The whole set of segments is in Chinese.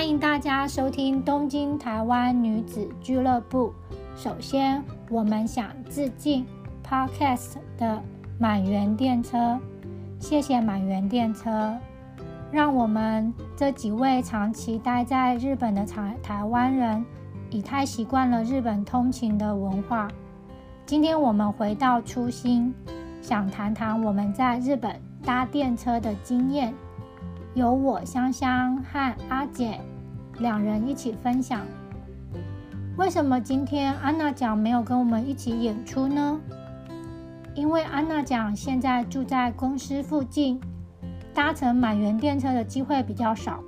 欢迎大家收听东京台湾女子俱乐部。首先，我们想致敬 Podcast 的满园电车，谢谢满园电车，让我们这几位长期待在日本的台台湾人，已太习惯了日本通勤的文化。今天我们回到初心，想谈谈我们在日本搭电车的经验。由我香香和阿姐两人一起分享。为什么今天安娜奖没有跟我们一起演出呢？因为安娜奖现在住在公司附近，搭乘满员电车的机会比较少。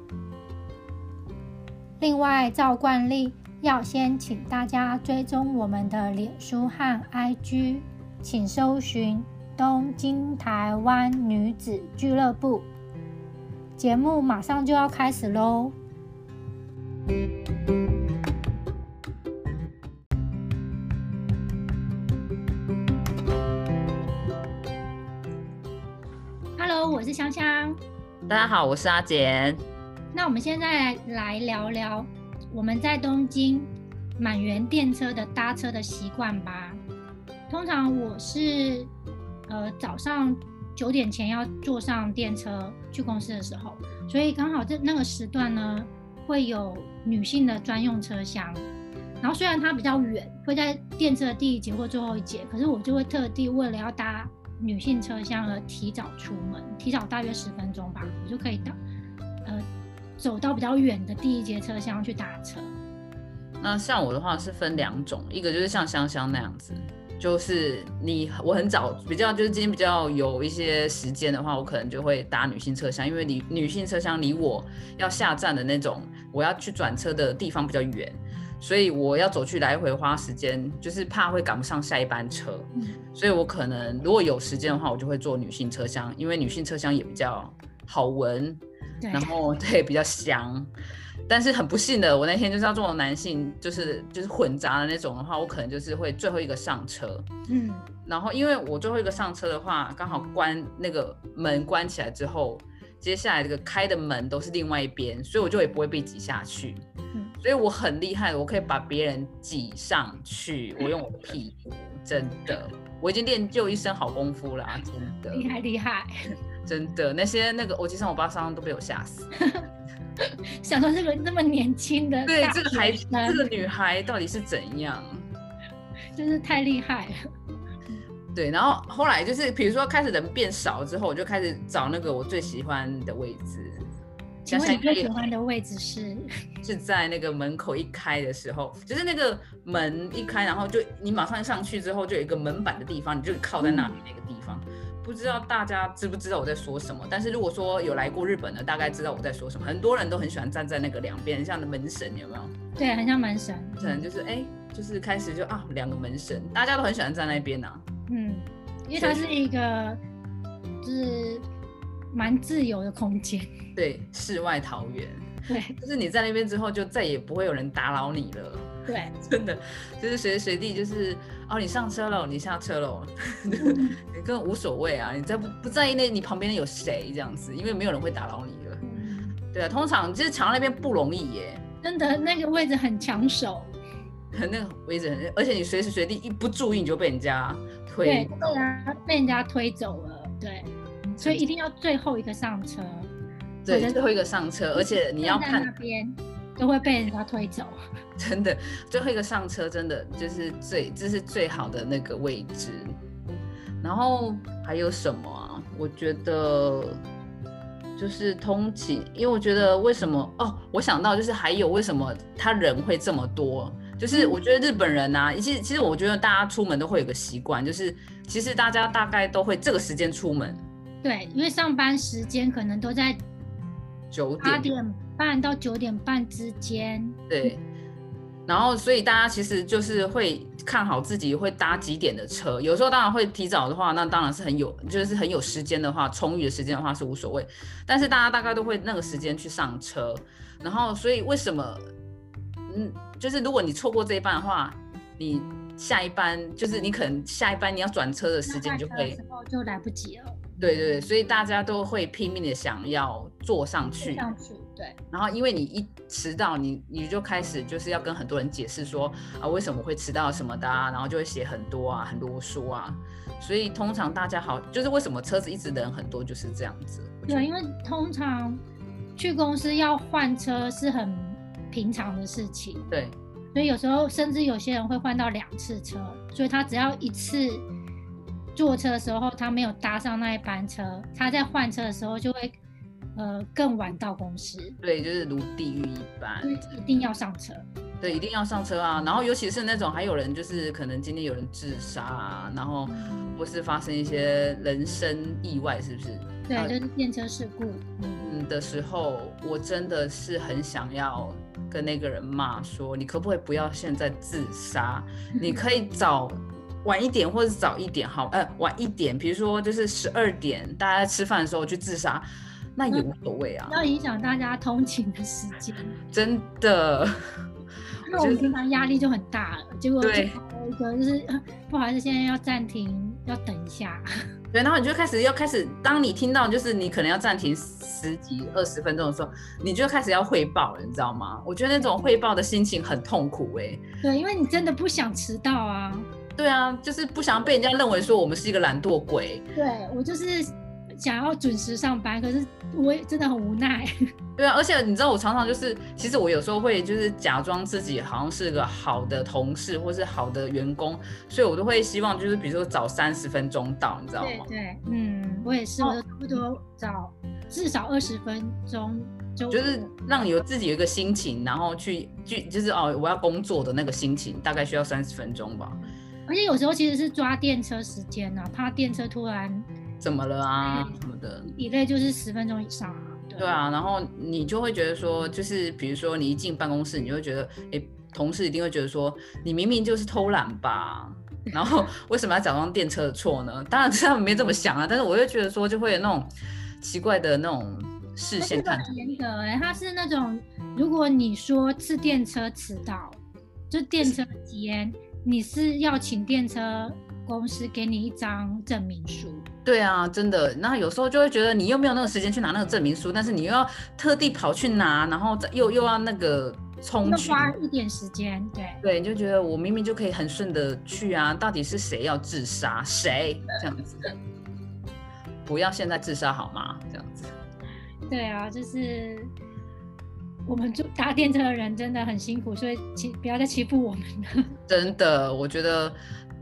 另外，照惯例，要先请大家追踪我们的脸书和 IG，请搜寻“东京台湾女子俱乐部”。节目马上就要开始喽！Hello，我是香香。大家好，我是阿简。那我们现在来聊聊我们在东京满园电车的搭车的习惯吧。通常我是呃早上。九点前要坐上电车去公司的时候，所以刚好这那个时段呢，会有女性的专用车厢。然后虽然它比较远，会在电车的第一节或最后一节，可是我就会特地为了要搭女性车厢而提早出门，提早大约十分钟吧，我就可以到呃走到比较远的第一节车厢去搭车。那像我的话是分两种，一个就是像香香那样子。就是你，我很早比较，就是今天比较有一些时间的话，我可能就会搭女性车厢，因为你女性车厢离我要下站的那种我要去转车的地方比较远，所以我要走去来回花时间，就是怕会赶不上下一班车，所以我可能如果有时间的话，我就会坐女性车厢，因为女性车厢也比较好闻，然后 对比较香。但是很不幸的，我那天就是要坐男性，就是就是混杂的那种的话，我可能就是会最后一个上车。嗯，然后因为我最后一个上车的话，刚好关那个门关起来之后，接下来这个开的门都是另外一边，所以我就也不会被挤下去。嗯，所以我很厉害，我可以把别人挤上去，我用我的屁股，真的，我已经练就一身好功夫了，真的。厉害厉害，真的，那些那个我机上我爸上都被我吓死。想说这个那么年轻的对这个孩这个女孩到底是怎样，真是太厉害了。对，然后后来就是比如说开始人变少之后，我就开始找那个我最喜欢的位置。请问你最喜欢的位置是？是在那个门口一开的时候，就是那个门一开，然后就你马上上去之后，就有一个门板的地方，你就靠在那里那个地方。不知道大家知不知道我在说什么，但是如果说有来过日本的，大概知道我在说什么。很多人都很喜欢站在那个两边，像的门神有没有？对，很像门神。可能就是哎，就是开始就啊，两个门神，大家都很喜欢站那边呐。嗯，因为它是一个就是蛮自由的空间。对，世外桃源。对，就是你在那边之后，就再也不会有人打扰你了。对，真的就是随时随地就是哦，你上车了，你下车了，你根本无所谓啊，你在不不在意那你旁边有谁这样子，因为没有人会打扰你了。对啊，通常就是抢到那边不容易耶，真的那个位置很抢手，那个位置很，而且你随时随地一不注意你就被人家推，对啊，被人家推走了，对，所以一定要最后一个上车，对，最后一个上车，而且你要看那边。都会被人家推走，真的，最后一个上车真的就是最，这是最好的那个位置。然后还有什么啊？我觉得就是通勤，因为我觉得为什么哦，我想到就是还有为什么他人会这么多？就是我觉得日本人啊，其实其实我觉得大家出门都会有个习惯，就是其实大家大概都会这个时间出门。对，因为上班时间可能都在九点。半到九点半之间，对，然后所以大家其实就是会看好自己会搭几点的车，有时候当然会提早的话，那当然是很有，就是很有时间的话，充裕的时间的话是无所谓，但是大家大概都会那个时间去上车，然后所以为什么，嗯，就是如果你错过这一班的话，你下一班就是你可能下一班你要转车的时间就会就来不及了，对对对，所以大家都会拼命的想要坐上去。上去对。然后因为你一迟到，你你就开始就是要跟很多人解释说啊为什么会迟到什么的啊，然后就会写很多啊，很啰嗦啊。所以通常大家好，就是为什么车子一直人很多就是这样子。对，因为通常去公司要换车是很平常的事情。对。所以有时候甚至有些人会换到两次车，所以他只要一次坐车的时候他没有搭上那一班车，他在换车的时候就会呃更晚到公司。对，就是如地狱一般，一定要上车。对，一定要上车啊！然后尤其是那种还有人就是可能今天有人自杀啊，然后或是发生一些人身意外，是不是？对，就是电车事故。嗯的时候，我真的是很想要。跟那个人骂说：“你可不可以不要现在自杀？你可以早晚一点，或者早一点，好，呃，晚一点，比如说就是十二点，大家吃饭的时候去自杀，那也无所谓啊。要影响大家通勤的时间，真的。那我们平常压力就很大了，结果对一个就是不好意思，现在要暂停，要等一下。”对，然后你就开始要开始，当你听到就是你可能要暂停十几二十分钟的时候，你就开始要汇报了，你知道吗？我觉得那种汇报的心情很痛苦哎。对，因为你真的不想迟到啊。对啊，就是不想被人家认为说我们是一个懒惰鬼。对我就是。想要准时上班，可是我也真的很无奈。对啊，而且你知道，我常常就是，其实我有时候会就是假装自己好像是个好的同事或是好的员工，所以我都会希望就是比如说早三十分钟到，你知道吗？对对，嗯，我也是，我差不多早至少二十分钟就就是让你有自己有一个心情，然后去去就是哦，我要工作的那个心情，大概需要三十分钟吧。而且有时候其实是抓电车时间呢，怕电车突然。怎么了啊？什么的？一类就是十分钟以上啊。对啊，然后你就会觉得说，就是比如说你一进办公室，你就会觉得，哎，同事一定会觉得说，你明明就是偷懒吧？然后 为什么要假装电车的错呢？当然他们没这么想啊，但是我就觉得说，就会有那种奇怪的那种视线看。很严格哎，他是那种，如果你说是电车迟到，就电车间，你是要请电车公司给你一张证明书。对啊，真的。那有时候就会觉得你又没有那个时间去拿那个证明书，但是你又要特地跑去拿，然后又又要那个冲去，花一点时间。对对，你就觉得我明明就可以很顺的去啊，到底是谁要自杀？谁这样子？不要现在自杀好吗？这样子。对啊，就是我们坐搭电车的人真的很辛苦，所以欺不要再欺负我们了。真的，我觉得，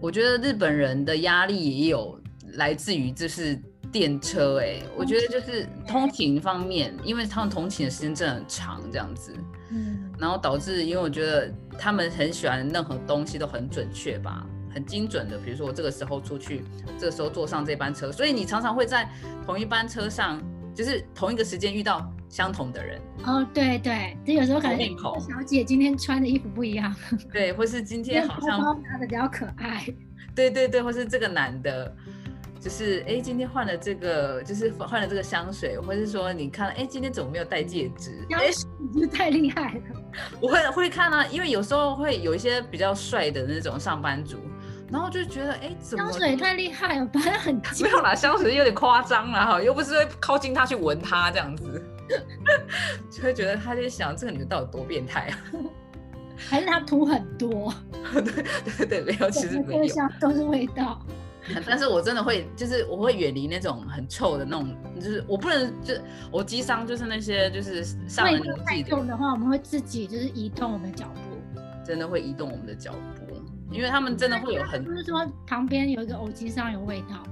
我觉得日本人的压力也有。来自于就是电车哎，我觉得就是通勤方面，因为他们通勤的时间真的很长，这样子，嗯，然后导致，因为我觉得他们很喜欢任何东西都很准确吧，很精准的，比如说我这个时候出去，这个时候坐上这班车，所以你常常会在同一班车上，就是同一个时间遇到相同的人。哦，对对，就有时候可能小姐今天穿的衣服不一样，对，或是今天好像拿的比较可爱，对对对，或是这个男的。就是哎，今天换了这个，就是换了这个香水，或是说你看，哎，今天怎么没有戴戒指？哎，你是太厉害了。我会会看啊，因为有时候会有一些比较帅的那种上班族，然后就觉得哎，怎么香水太厉害了，反正很 没有啦，香水有点夸张了哈，又不是会靠近他去闻他这样子，就会觉得他在想这个女的到底多变态啊？还是他涂很多？对对对，没有，其实没有，都是味道。但是我真的会，就是我会远离那种很臭的那种，就是我不能，就我机商就是那些就是上了年纪的。的话，我们会自己就是移动我们的脚步，真的会移动我们的脚步，因为他们真的会有很，就是说旁边有一个偶机上有味道。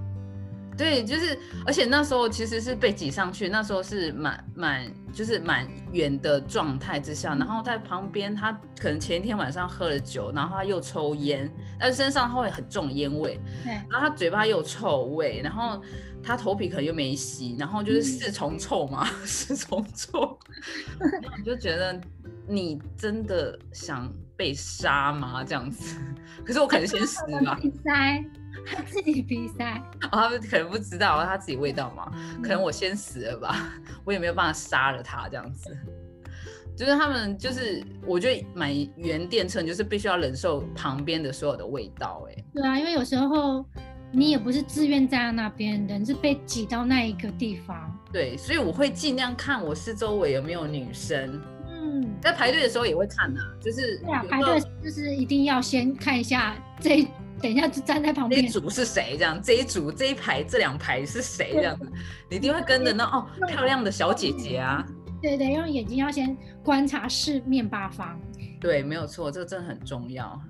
对，就是，而且那时候其实是被挤上去，那时候是蛮蛮就是蛮远的状态之下，然后在旁边，他可能前一天晚上喝了酒，然后他又抽烟，但是身上会很重烟味，对，然后他嘴巴又有臭味，然后他头皮可能又没洗，然后就是四重臭嘛，四重臭，你就觉得你真的想被杀吗？这样子，可是我可能先死吧。他自己比赛，他们可能不知道他自己味道嘛，可能我先死了吧，我也没有办法杀了他这样子。就是他们就是，我觉得买原电车就是必须要忍受旁边的所有的味道，哎。对啊，因为有时候你也不是自愿站在那边，人是被挤到那一个地方。对，所以我会尽量看我四周围有没有女生。嗯，在排队的时候也会看呐、就是排队就是一定要先看一下这一，等一下就站在旁边这一。组是谁？这样这一组这一排这两排是谁？这样子，你一定会跟着那哦漂亮的小姐姐啊。对对，用眼睛要先观察四面八方。对，没有错，这个真的很重要。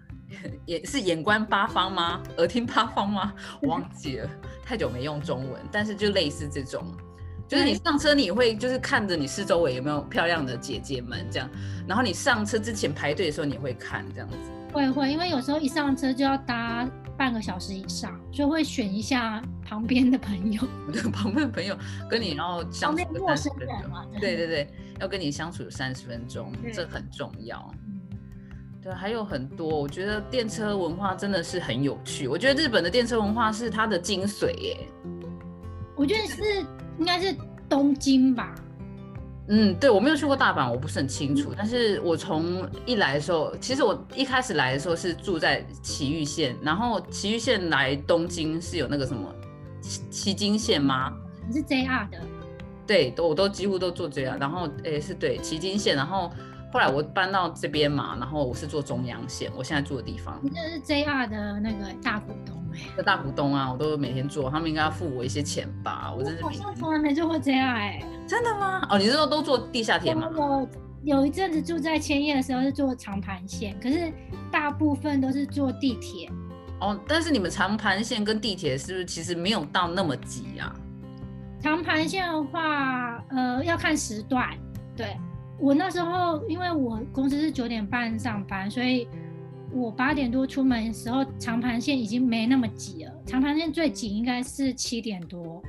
也是眼观八方吗？耳听八方吗？我忘记了，太久没用中文，但是就类似这种，就是你上车你会就是看着你四周围有没有漂亮的姐姐们这样，然后你上车之前排队的时候你会看这样子。会会，因为有时候一上车就要搭半个小时以上，就会选一下旁边的朋友，对旁边的朋友跟你然后相处个陌生三十分钟，人嘛。对对对，要跟你相处三十分钟，这很重要。嗯对，还有很多，我觉得电车文化真的是很有趣。我觉得日本的电车文化是它的精髓耶。我觉得是应该是东京吧。嗯，对我没有去过大阪，我不是很清楚。但是我从一来的时候，其实我一开始来的时候是住在埼玉县，然后埼玉县来东京是有那个什么崎崎京线吗？你是 JR 的，对，都我都几乎都坐 JR，。然后诶是对崎京线，然后后来我搬到这边嘛，然后我是做中央线，我现在住的地方。你这是 JR 的那个大股东哎、这大股东啊，我都每天坐，他们应该要付我一些钱吧？我真是好像从来没做过 JR 哎、真的吗？哦，你是说都坐地下铁吗？我有一阵子住在千叶的时候是坐长盘线，可是大部分都是坐地铁。哦，但是你们长盘线跟地铁是不是其实没有到那么挤啊？长盘线的话，呃，要看时段。对我那时候，因为我公司是九点半上班，所以我八点多出门的时候，长盘线已经没那么挤了。长盘线最挤应该是七点多，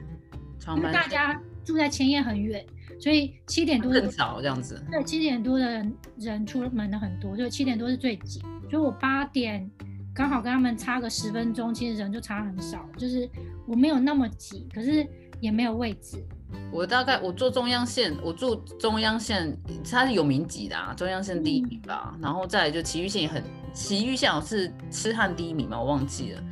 因为大家住在千叶很远，所以七点多更早这样子。对，七点多的人人出门的很多，就七点多是最挤，所以我八点刚好跟他们差个十分钟，其实人就差很少，就是我没有那么挤，可是也没有位置。我大概我坐中央线，我住中央线，它是有名级的啊，中央线第一名吧。然后再来就奇遇线也很，奇遇线好像是痴汉第一名嘛，我忘记了。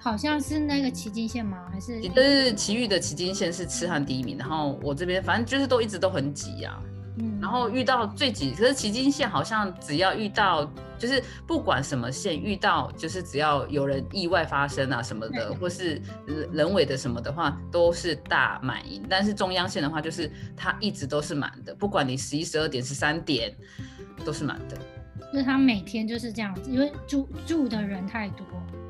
好像是那个旗津线吗？还是但是奇遇的旗津线是痴汉第一名，然后我这边反正就是都一直都很挤啊。嗯，然后遇到最挤，可是旗津线好像只要遇到，就是不管什么线遇到，就是只要有人意外发生啊什么的，或是人人为的什么的话，都是大满盈。但是中央线的话，就是它一直都是满的，不管你十一、十二点、十三点，都是满的。就是他每天就是这样子，因为住住的人太多。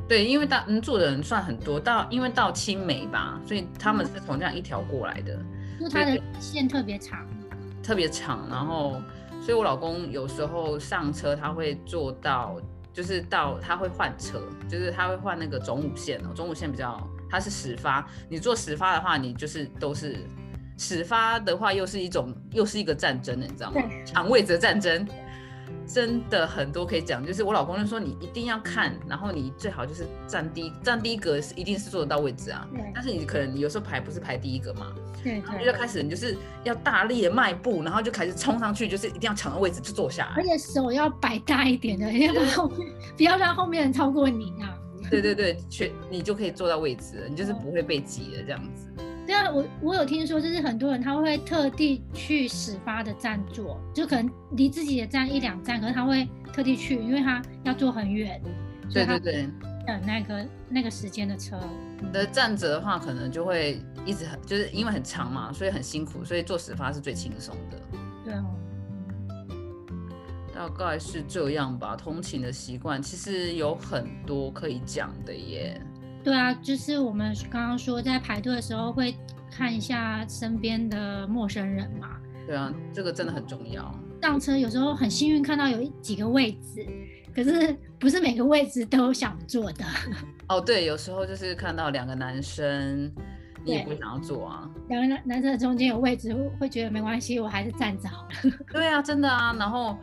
对，因为到嗯住的人算很多，到因为到青梅吧，所以他们是从这样一条过来的。就它的线特别长，特别长，然后，所以我老公有时候上车他会坐到，就是到他会换车，就是他会换那个总武线哦，总武线比较它是始发，你坐始发的话，你就是都是始发的话，又是一种又是一个战争的，你知道吗？对抢位置的战争。真的很多可以讲，就是我老公就说你一定要看，然后你最好就是站第一站第一格是一定是坐得到位置啊，但是你可能有时候排不是排第一个嘛，对然后开始你就是要大力的迈步，然后就开始冲上去，就是一定要抢到位置就坐下来。而且手要摆大一点的，要不然后面不要让后面人超过你啊。对对对，确你就可以坐到位置了，你就是不会被挤的这样子。对啊，我我有听说，就是很多人他会特地去始发的站坐，就可能离自己的站一两站，可是他会特地去，因为他要坐很远，对对对，等那个那个时间的车。的站着的话，可能就会一直很，就是因为很长嘛，所以很辛苦，所以坐始发是最轻松的。对哦，大概是这样吧。通勤的习惯其实有很多可以讲的耶。对啊，就是我们刚刚说在排队的时候会看一下身边的陌生人嘛。对啊，这个真的很重要。上车有时候很幸运看到有一几个位置，可是不是每个位置都想坐的。哦，对，有时候就是看到两个男生，你也不会想要坐啊。两个男男生的中间有位置，会会觉得没关系，我还是站着好了。对啊，真的啊。然后，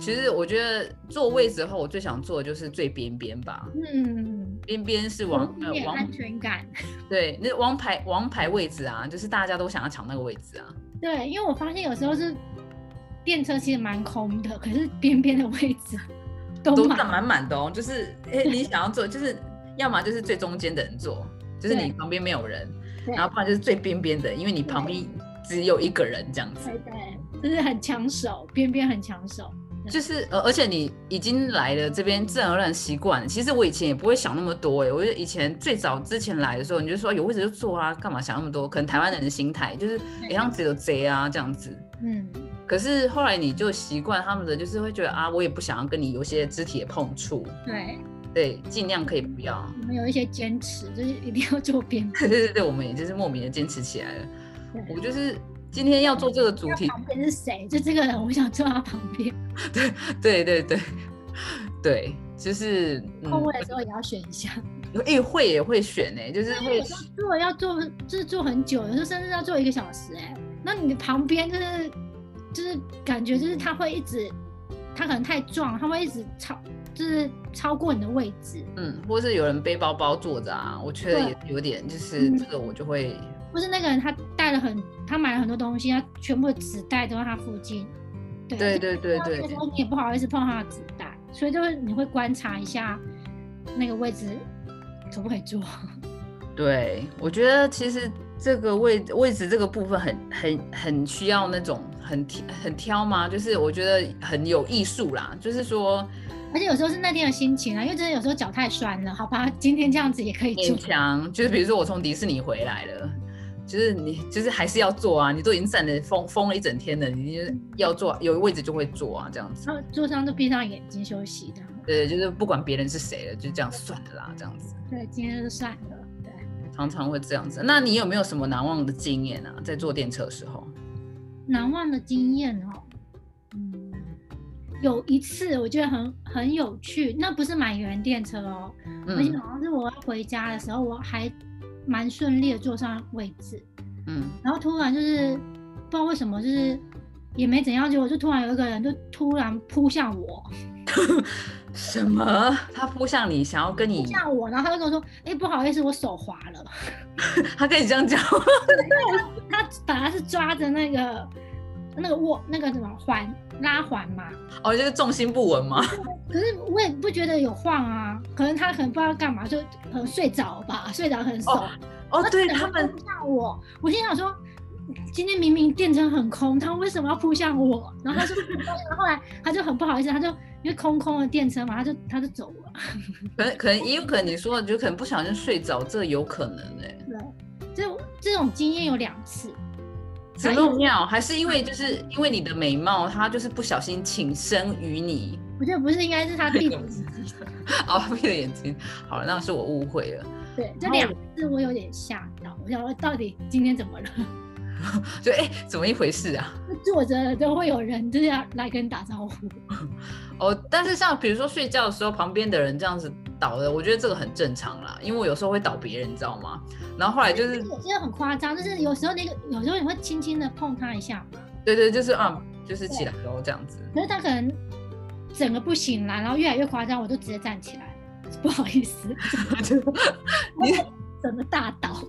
其实我觉得坐位置后，我最想坐的就是最边边吧。嗯，边边是王呃王安全感。对，那王牌王牌位置啊，就是大家都想要抢那个位置啊。对，因为我发现有时候是电车其实蛮空的，可是边边的位置都满。满满的哦，就是哎，你想要坐，就是要么就是最中间的人坐，就是你旁边没有人，然后不然就是最边边的，因为你旁边只有一个人这样子。对对，就是很抢手，边边很抢手。就是呃，而且你已经来了这边，自然而然习惯了。其实我以前也不会想那么多哎，我觉得以前最早之前来的时候，你就说有位置就坐啊，干嘛想那么多？可能台湾人的心态就是一样只有贼啊这样子。嗯，可是后来你就习惯他们的，就是会觉得啊，我也不想要跟你有些肢体的碰触，对，对，尽量可以不要。我们有一些坚持，就是一定要坐边边。对对对，我们也就是莫名的坚持起来了。我就是今天要做这个主题，旁边是谁？就这个人，我想坐他旁边。对对对对对，就是空位的时候也要选一下。也会也会选呢、就是会如果要坐，就是坐很久，有时候甚至要坐一个小时。哎，那你的旁边就是就是感觉就是他会一直，他可能太壮，他会一直超就是超过你的位置，嗯，或是有人背包包坐着啊，我觉得也有点，就是嗯这个我就会，或是那个人他带了很，他买了很多东西，他全部的纸袋都在他附近。对对对对对那时候你也不好意思碰他的纸袋，所以就是你会观察一下那个位置可不可以坐。对我觉得其实这个位位置这个部分很很很需要那种很挑很挑吗？就是我觉得很有艺术啦，就是说而且有时候是那天的心情啊，因为真的有时候脚太酸了，好吧，今天这样子也可以勉。强，就是比如说我从迪士尼回来了。就是你，就是还是要做啊！你都已经站了疯疯了一整天了，你就是要做，有位置就会坐啊，这样子。然后桌上就闭上眼睛休息的。对，就是不管别人是谁了，就这样算了啦，这样子。对，今天就算了。对，常常会这样子。那你有没有什么难忘的经验啊？在坐电车的时候？难忘的经验哦，嗯，有一次我觉得很很有趣，那不是买原电车哦，而且嗯好像是我要回家的时候，我还蛮顺利的坐上位置，嗯，然后突然就是不知道为什么，就是也没怎样，结果就突然有一个人就突然扑向我，什么？他扑向你，想要跟你扑，向我，然后他就跟我说：“哎、不好意思，我手滑了。他跟你这样讲，” 他本来是抓着那个那个握那个什么环拉环嘛，哦，就是重心不稳吗？可是我也不觉得有晃啊，可能他可能不知道干嘛，就可能睡着吧，睡着很熟。哦哦，对他们扑向我，我心想说，今天明明电车很空，他为什么要扑向我？然后他就，后来他就很不好意思，他就因为空空的电车嘛，他就他就走了。可能可能也有可能你说的，就可能不小心睡着，这有可能哎、对，这这种经验有两次。怎么那么妙？还是因为就是因为你的美貌，他就是不小心倾身于你，我觉得不是，应该是他闭着眼睛。哦，闭着眼睛。好了，那是我误会了。对，这两次我有点吓到，我想说到底今天怎么了？就哎、怎么一回事啊？坐着都会有人就是要来跟你打招呼。哦，但是像比如说睡觉的时候，旁边的人这样子倒的，我觉得这个很正常啦，因为我有时候会倒别人，你知道吗？然后后来就是，真的很夸张，就是有时候那个有时候你会轻轻的碰他一下嘛，对对，就是啊，就是起来后这样子。可是他可能整个不醒来，然后越来越夸张，我就直接站起来了，不好意思，你整个大倒。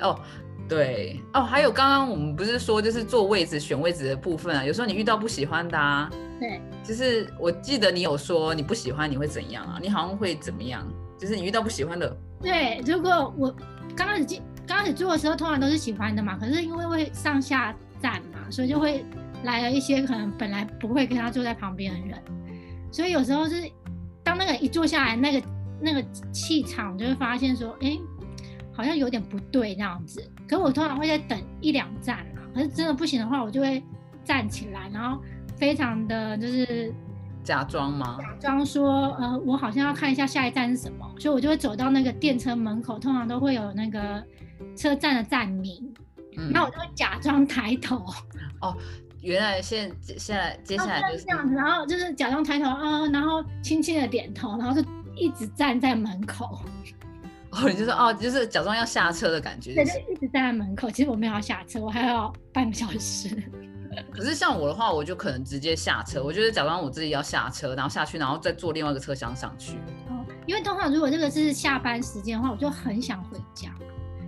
哦，对哦，还有刚刚我们不是说就是坐位置选位置的部分啊，有时候你遇到不喜欢的啊，对，就是我记得你有说你不喜欢你会怎样啊？你好像会怎么样？就是你遇到不喜欢的，对，如果我刚开始进刚开始做的时候，通常都是喜欢的嘛，可是因为会上下站嘛，所以就会来了一些可能本来不会跟他坐在旁边的人，所以有时候是当那个一坐下来，那个那个气场就会发现说，哎，好像有点不对那样子。可是我通常会在等一两站啊，可是真的不行的话，我就会站起来，然后非常的就是假装吗？假装说，呃，我好像要看一下下一站是什么，所以我就会走到那个电车门口，通常都会有那个车站的站名，嗯。那、我就会假装抬头，哦原来现现在接下来就是这样子，然后就是假装抬头啊、然后轻轻的点头，然后就一直站在门口，哦，你就说哦，就是假装要下车的感觉。对，就就是一直站在门口。其实我没有要下车，我还要半个小时。可是像我的话，我就可能直接下车，我就是假装我自己要下车，然后下去，然后再坐另外一个车厢上去。哦，因为通常如果这个是下班时间的话，我就很想回家，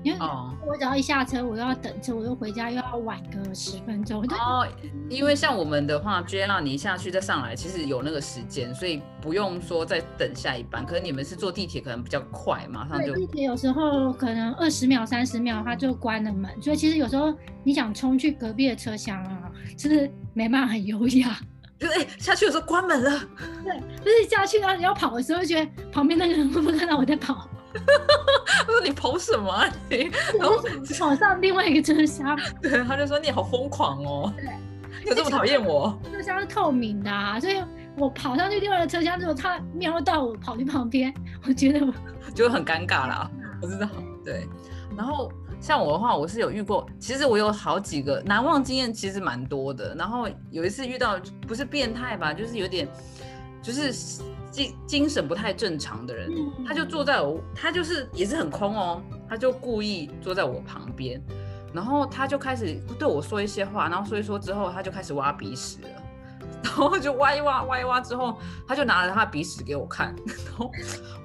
因为哦我只要一下车，我又要等车，我又回家又要晚个十分钟。哦，因为像我们的话，JR 你一下去再上来，其实有那个时间，所以不用说再等下一班。可是你们是坐地铁，可能比较快，马上就地铁有时候可能二十秒、三十秒它就关了门，所以其实有时候你想冲去隔壁的车厢啊，就是没办法很优雅。就是哎、下去的时候关门了，对，就是下去然后你要跑的时候，觉得旁边那个人会不会看到我在跑？他 说你跑什么、啊、你？然后我就想跑上另外一个车厢，对，他就说你好疯狂哦，对你有这么讨厌我？车厢是透明的啊，所以我跑上去另外的车厢之后，他瞄到我跑去旁边，我觉得我 就会很尴尬啦。我知道，对。然后像我的话，我是有遇过，其实我有好几个难忘经验，其实蛮多的。然后有一次遇到不是变态吧，就是有点就是精精神不太正常的人，嗯他就坐在我，他就是也是很空哦，他就故意坐在我旁边，然后他就开始对我说一些话，然后说一说之后，他就开始挖鼻屎了。然后就挖一挖，挖一挖之后，他就拿着他的鼻屎给我看，然后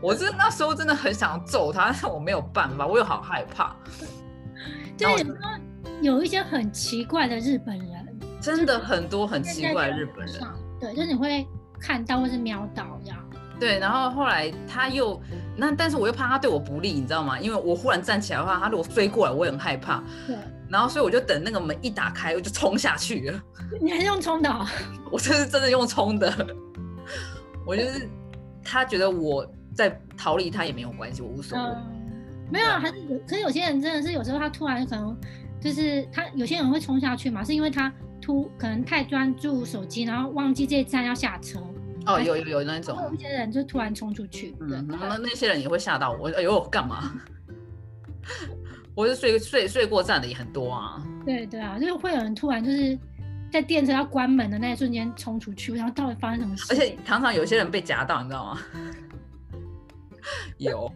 我真那时候真的很想揍他，但是我没有办法，我又好害怕，对，然后有有一些很奇怪的日本人，真的很多很奇怪的日本人，对，就是你会看到或是瞄到。对，然后后来他又那，但是我又怕他对我不利，你知道吗？因为我忽然站起来的话，他如果追过来，我也很害怕，对，然后所以我就等那个门一打开，我就冲下去了。你还是用冲的哦、我这是真的用冲的，我就是他觉得我在逃离他也没有关系，我无所谓。嗯，没有啊，还是有，可是有些人真的是有时候他突然可能就是他有些人会冲下去嘛，是因为他突可能太专注手机，然后忘记这一站要下车，哦，有有有那种会，有一些人就突然冲出去，对，嗯，那那些人也会吓到我，哎呦，干嘛？我是睡睡睡过站的也很多啊，对对啊，就是会有人突然就是在电车要关门的那一瞬间冲出去，然后到底发生什么事？而且常常有些人被夹到，你知道吗？有。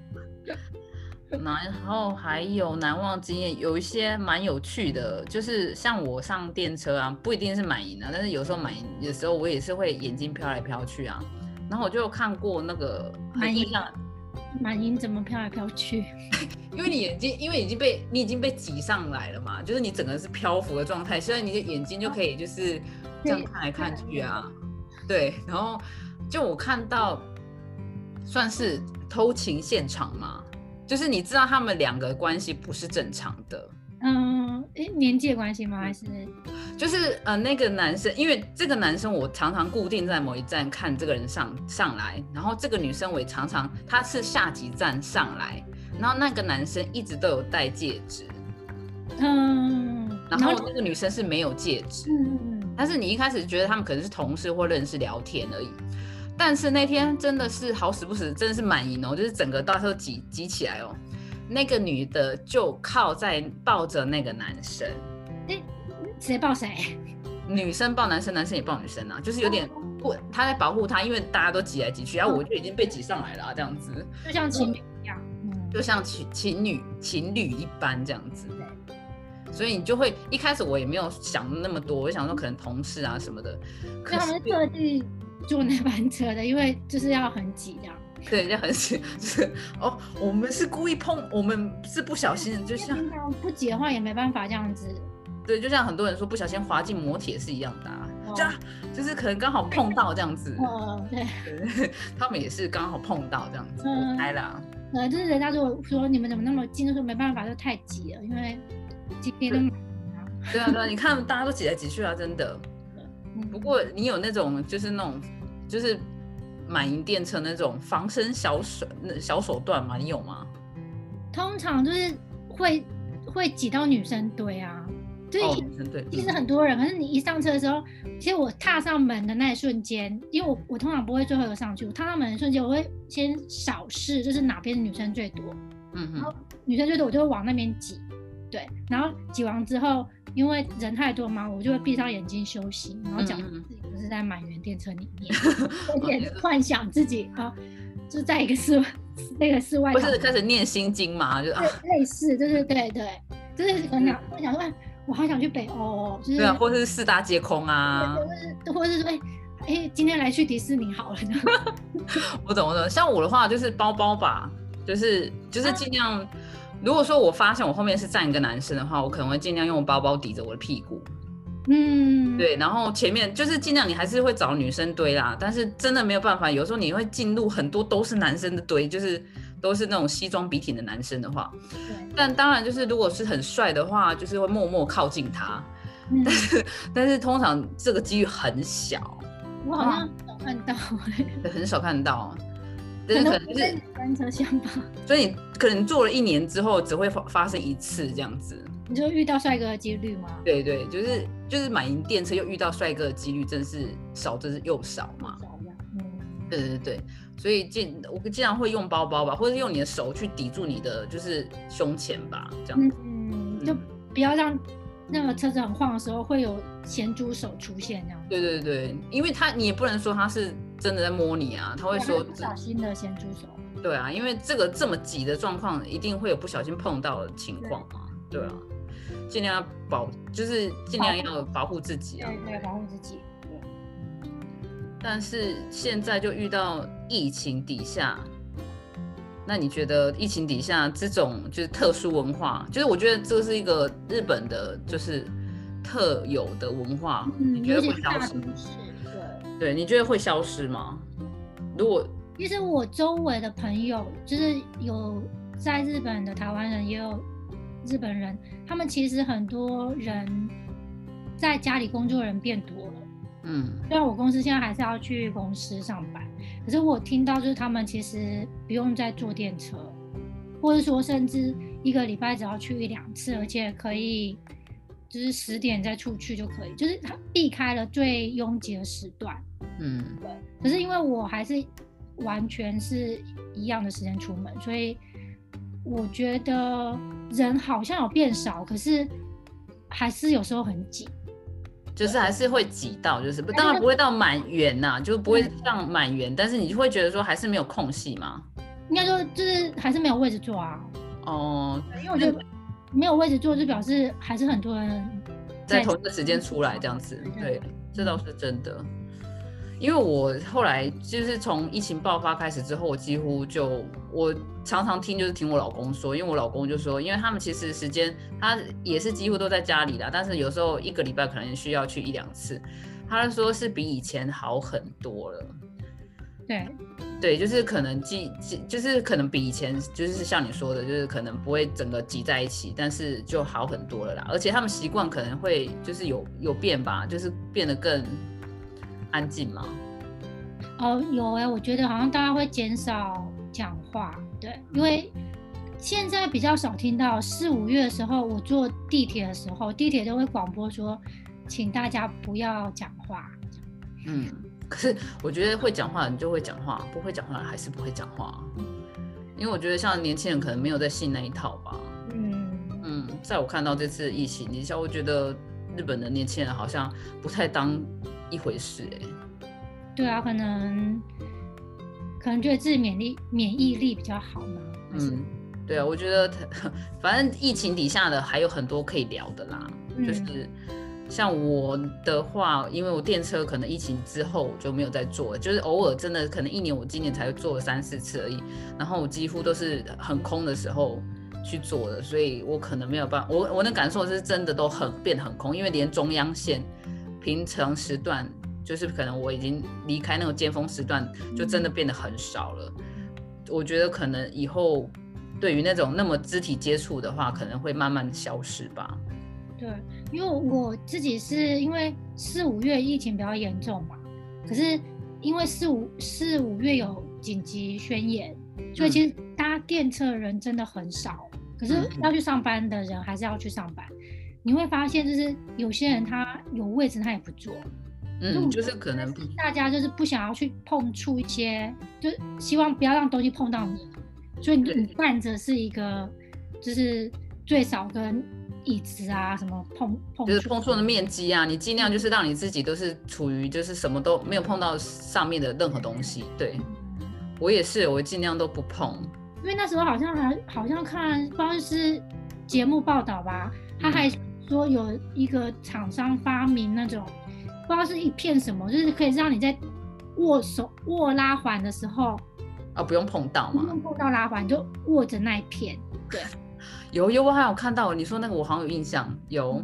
然后还有难忘经验，有一些蛮有趣的，就是像我上电车啊，不一定是满营啊，但是有时候满营的时候，我也是会眼睛飘来飘去啊。然后我就有看过那个很满营满营怎么飘来飘去？因为你眼睛，因为已经被你已经被挤上来了嘛，就是你整个是漂浮的状态，所以你的眼睛就可以就是这样看来看去啊，对。然后就我看到算是偷情现场嘛，就是你知道他们两个关系不是正常的，嗯，诶，年纪的关系吗？还是就是呃那个男生，因为这个男生我常常固定在某一站看这个人上上来，然后这个女生我也常常他是下几站上来，然后那个男生一直都有戴戒指。嗯，然后那个女生是没有戒指，嗯嗯但是你一开始觉得他们可能是同事或认识聊天而已。但是那天真的是好死不死，真的是满营哦，就是整个到时候挤挤起来哦。那个女的就靠在抱着那个男生，嗯，谁抱谁？女生抱男生，男生也抱女生啊，就是有点不，他在保护他，因为大家都挤来挤去，然后我就已经被挤上来了、啊，这样子，就像情侣一样，嗯，就像情情侣情侣一般这样子。所以你就会一开始我也没有想那么多，我就想说可能同事啊什么的，可是是特地坐那班车的，因为就是要很挤这样。对，就很挤就是哦，我们是故意碰，我们是不小心的，就像不挤的话也没办法这样子。对，就像很多人说不小心滑进摩铁是一样的、啊，哦就、啊、就是可能刚好碰到这样子，哦，对，对他们也是刚好碰到这样子，嗯我猜啦。呃，就是人家如果说你们怎么那么近，就说没办法，就太挤了，因为今天都。对啊，对啊，你看大家都挤来挤去啊，真的。嗯不过你有那种就是那种就是满营电车那种防身小手那小手段吗？你有吗？通常就是会会挤到女生堆啊，对，其实嗯很多人，可是你一上车的时候，其实我踏上门的那一瞬间，因为我我通常不会最后一个上去，我踏上门的瞬间，我会先扫视，就是哪边女生最多，嗯然后，女生最多，我就会往那边挤，对，然后挤完之后，因为人太多嘛，我就会闭上眼睛休息，然后讲自己不是在满员电车里面，有点幻想自己啊，就是在一个室那个室外不是开始念心经嘛？就啊，类似，就是对对，就是可能想会想说，哎，我好想去北欧哦，就是对啊，或是四大皆空啊，或是或者是说，哎哎，今天来去迪士尼好了，我懂我懂。像我的话就是包包吧，就是就是啊尽量，如果说我发现我后面是站一个男生的话，我可能会尽量用包包抵着我的屁股。嗯，对，然后前面就是尽量你还是会找女生堆啦，但是真的没有办法，有时候你会进入很多都是男生的堆，就是都是那种西装笔挺的男生的话，但当然就是如果是很帅的话，就是会默默靠近他，嗯。但是但是通常这个几率很小，我好像有看到、欸，很少看到，但可是可能是能我在女生车厢吧，所以你可能做了一年之后只会发发生一次这样子，你就遇到帅哥的几率吗？对对，就是就是买赢电车又遇到帅哥的几率真是少，真是又少嘛。嗯，对对对，所以尽我经常会用包包吧，或者是用你的手去抵住你的就是胸前吧，这样嗯。嗯，就不要让那个车子很晃的时候会有咸猪手出现这样。对对对，因为他你也不能说他是真的在摸你啊，他会说不小心的咸猪手。对啊，因为这个这么挤的状况，一定会有不小心碰到的情况嘛，对啊，尽量要保，就是尽量要保护自己啊。对对，保护自己。对，但是现在就遇到疫情底下，那你觉得疫情底下这种就是特殊文化，就是我觉得这是一个日本的，就是特有的文化，嗯，你觉得会消失？对。对，你觉得会消失吗？如果其实我周围的朋友，就是有在日本的台湾人，也有日本人，他们其实很多人在家里工作的人变多了。嗯虽然我公司现在还是要去公司上班，可是我听到就是他们其实不用再坐电车，或者说甚至一个礼拜只要去一两次，而且可以就是十点再出去就可以，就是他避开了最拥挤的时段。嗯对，可是因为我还是完全是一样的时间出门，所以我觉得人好像有变少，可是还是有时候很挤。就是还是会挤到，就是不，当然不会到满员呐、就不会上满员，但是你就会觉得说还是没有空隙嘛。应该说就是还是没有位置坐啊，哦，因为我觉得没有位置坐就表示还是很多人在同一个时间出来这样子，对对，这倒是真的。因为我后来就是从疫情爆发开始之后，我几乎就我常常听就是听我老公说，因为我老公就说，因为他们其实时间他也是几乎都在家里啦，但是有时候一个礼拜可能需要去一两次，他说是比以前好很多了。对对，就是可能挤挤，就是可能比以前，就是像你说的，就是可能不会整个挤在一起，但是就好很多了啦。而且他们习惯可能会就是有有变吧，就是变得更安静嘛。哦有哎、我觉得好像大家会减少讲话，对，因为现在比较少听到四五月的时候，我坐地铁的时候，地铁都会广播说，请大家不要讲话。嗯，可是我觉得会讲话的人就会讲话，不会讲话的还是不会讲话。因为我觉得像年轻人可能没有在信那一套吧。嗯，嗯，在我看到这次疫情底下，我觉得日本的年轻人好像不太当一回事哎、对啊，可能可能觉得自己免疫免疫力比较好嘛。嗯，对啊，我觉得他 反正疫情底下的还有很多可以聊的啦，嗯就是像我的话，因为我电车可能疫情之后我就没有再坐了，就是偶尔真的可能一年我今年才坐了三四次而已，然后我几乎都是很空的时候去坐的，所以我可能没有办法，我我能感受是真的都很变很空，因为连中央线平常时段。就是可能我已经离开那个尖峰时段，就真的变得很少了。我觉得可能以后对于那种那么肢体接触的话，可能会慢慢消失吧。对，因为我自己是因为四五月疫情比较严重嘛，可是因为四五四五月有紧急宣言，所以其实搭电车的人真的很少，可是嗯。要去上班的人还是要去上班。你会发现，就是有些人他有位置他也不坐，嗯，就是可能不大家就是不想要去碰触一些，就希望不要让东西碰到你，所以你对。你站着是一个，就是最少跟椅子啊什么碰碰就是碰触的面积啊，你尽量就是让你自己都是处于就是什么都没有碰到上面的任何东西。对我也是，我尽量都不碰。因为那时候好像还好像看不知道是节目报道吧，他还说有一个厂商发明那种不知道是一片什么，就是可以让你在握手握拉环的时候啊，不用碰到嘛不用。碰到拉环，就握着那一片。对，有有，我好像有看到你说那个，我好像有印象，有，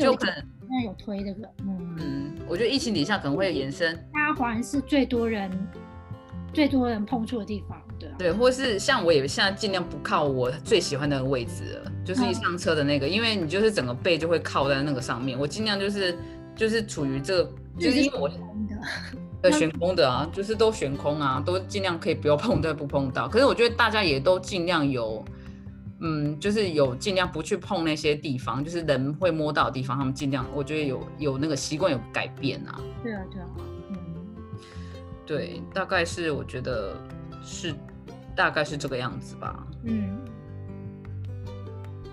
就可能那有推这个，嗯嗯，我觉得疫情底下可能会延伸。八环是最多人最多人碰触的地方，对啊，对，或是像我也现在尽量不靠我最喜欢的位置了，就是一上车的那个，因为你就是整个背就会靠在那个上面，我尽量就是就是处于这个，就是因为我。对，悬空的啊，就是都悬空啊，都尽量可以不要碰到，不碰到。可是我觉得大家也都尽量有，嗯，就是有尽量不去碰那些地方，就是人会摸到的地方，他们尽量，我觉得有有那个习惯有改变啊。对啊，对啊，嗯，对，大概是我觉得是大概是这个样子吧。嗯，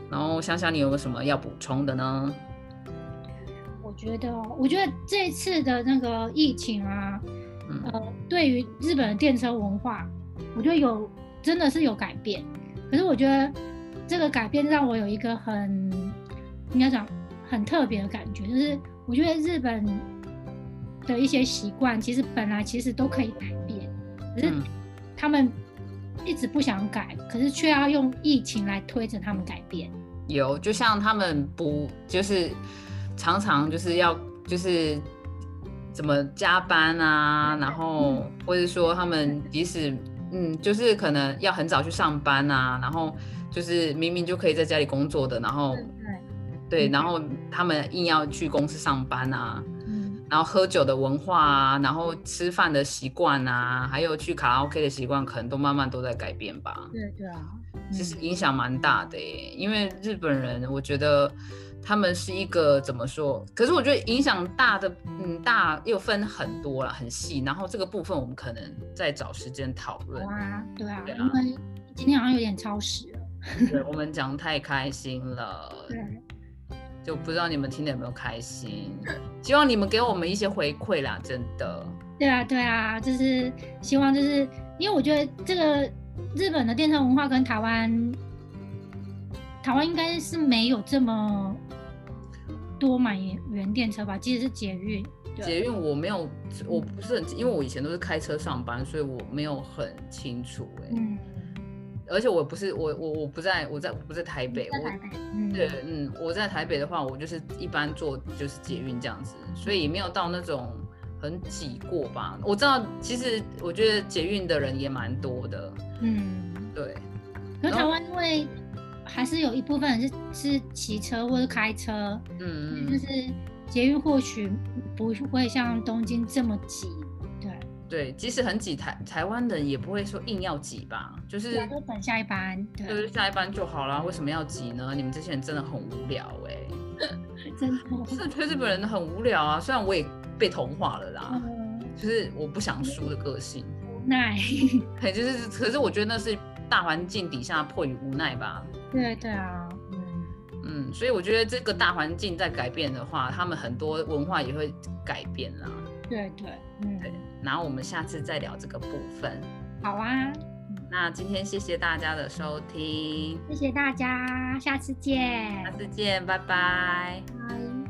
然后想想你有没有什么要补充的呢？我觉得，我觉得这次的那个疫情啊，呃，对于日本的电车文化，我觉得有真的是有改变。可是我觉得这个改变让我有一个很应该讲很特别的感觉，就是我觉得日本的一些习惯其实本来其实都可以改变，可是他们一直不想改，可是却要用疫情来推着他们改变。有，就像他们不就是。常常就是要就是怎么加班啊，然后或者说他们即使嗯，就是可能要很早去上班啊，然后就是明明就可以在家里工作的，然后对，然后他们硬要去公司上班啊，然后喝酒的文化啊，然后吃饭的习惯啊，还有去卡拉 OK 的习惯，可能都慢慢都在改变吧。对对啊，其实影响蛮大的耶，因为日本人，我觉得。他们是一个怎么说？可是我觉得影响大的，嗯，大又分很多了，很细。然后这个部分我们可能再找时间讨论。啊，对啊，因为今天好像有点超时了。对，我们讲太开心了。对，就不知道你们听的有没有开心？希望你们给我们一些回馈啦，真的。对啊，对啊，就是希望，就是因为我觉得这个日本的电车文化跟台湾，台湾应该是没有这么。多买原电车吧，即使是捷运。捷运我没有，我不是很，因为我以前都是开车上班，所以我没有很清楚哎。嗯。而且我不是我我我不在我在我不在台北，我对嗯我在台北的话，我就是一般坐就是捷运这样子，所以也没有到那种很挤过吧。我知道，其实我觉得捷运的人也蛮多的。嗯，对。那台湾因为。还是有一部分人是是骑车或者开车，嗯嗯，就是捷运或许不会像东京这么挤，对对，即使很挤，台台湾人也不会说硬要挤吧，就是都等下一班，就是下一班就好了，为什么要挤呢？你们这些人真的很无聊哎，真的，是觉得日本人很无聊啊，虽然我也被同化了啦，就是我不想输的个性，无奈，对，就是可是我觉得那是大环境底下迫于无奈吧。对对啊，嗯嗯，所以我觉得这个大环境在改变的话，他们很多文化也会改变啦。对对，嗯对。然后我们下次再聊这个部分。好啊，那今天谢谢大家的收听，谢谢大家，下次见，下次见，拜拜。拜。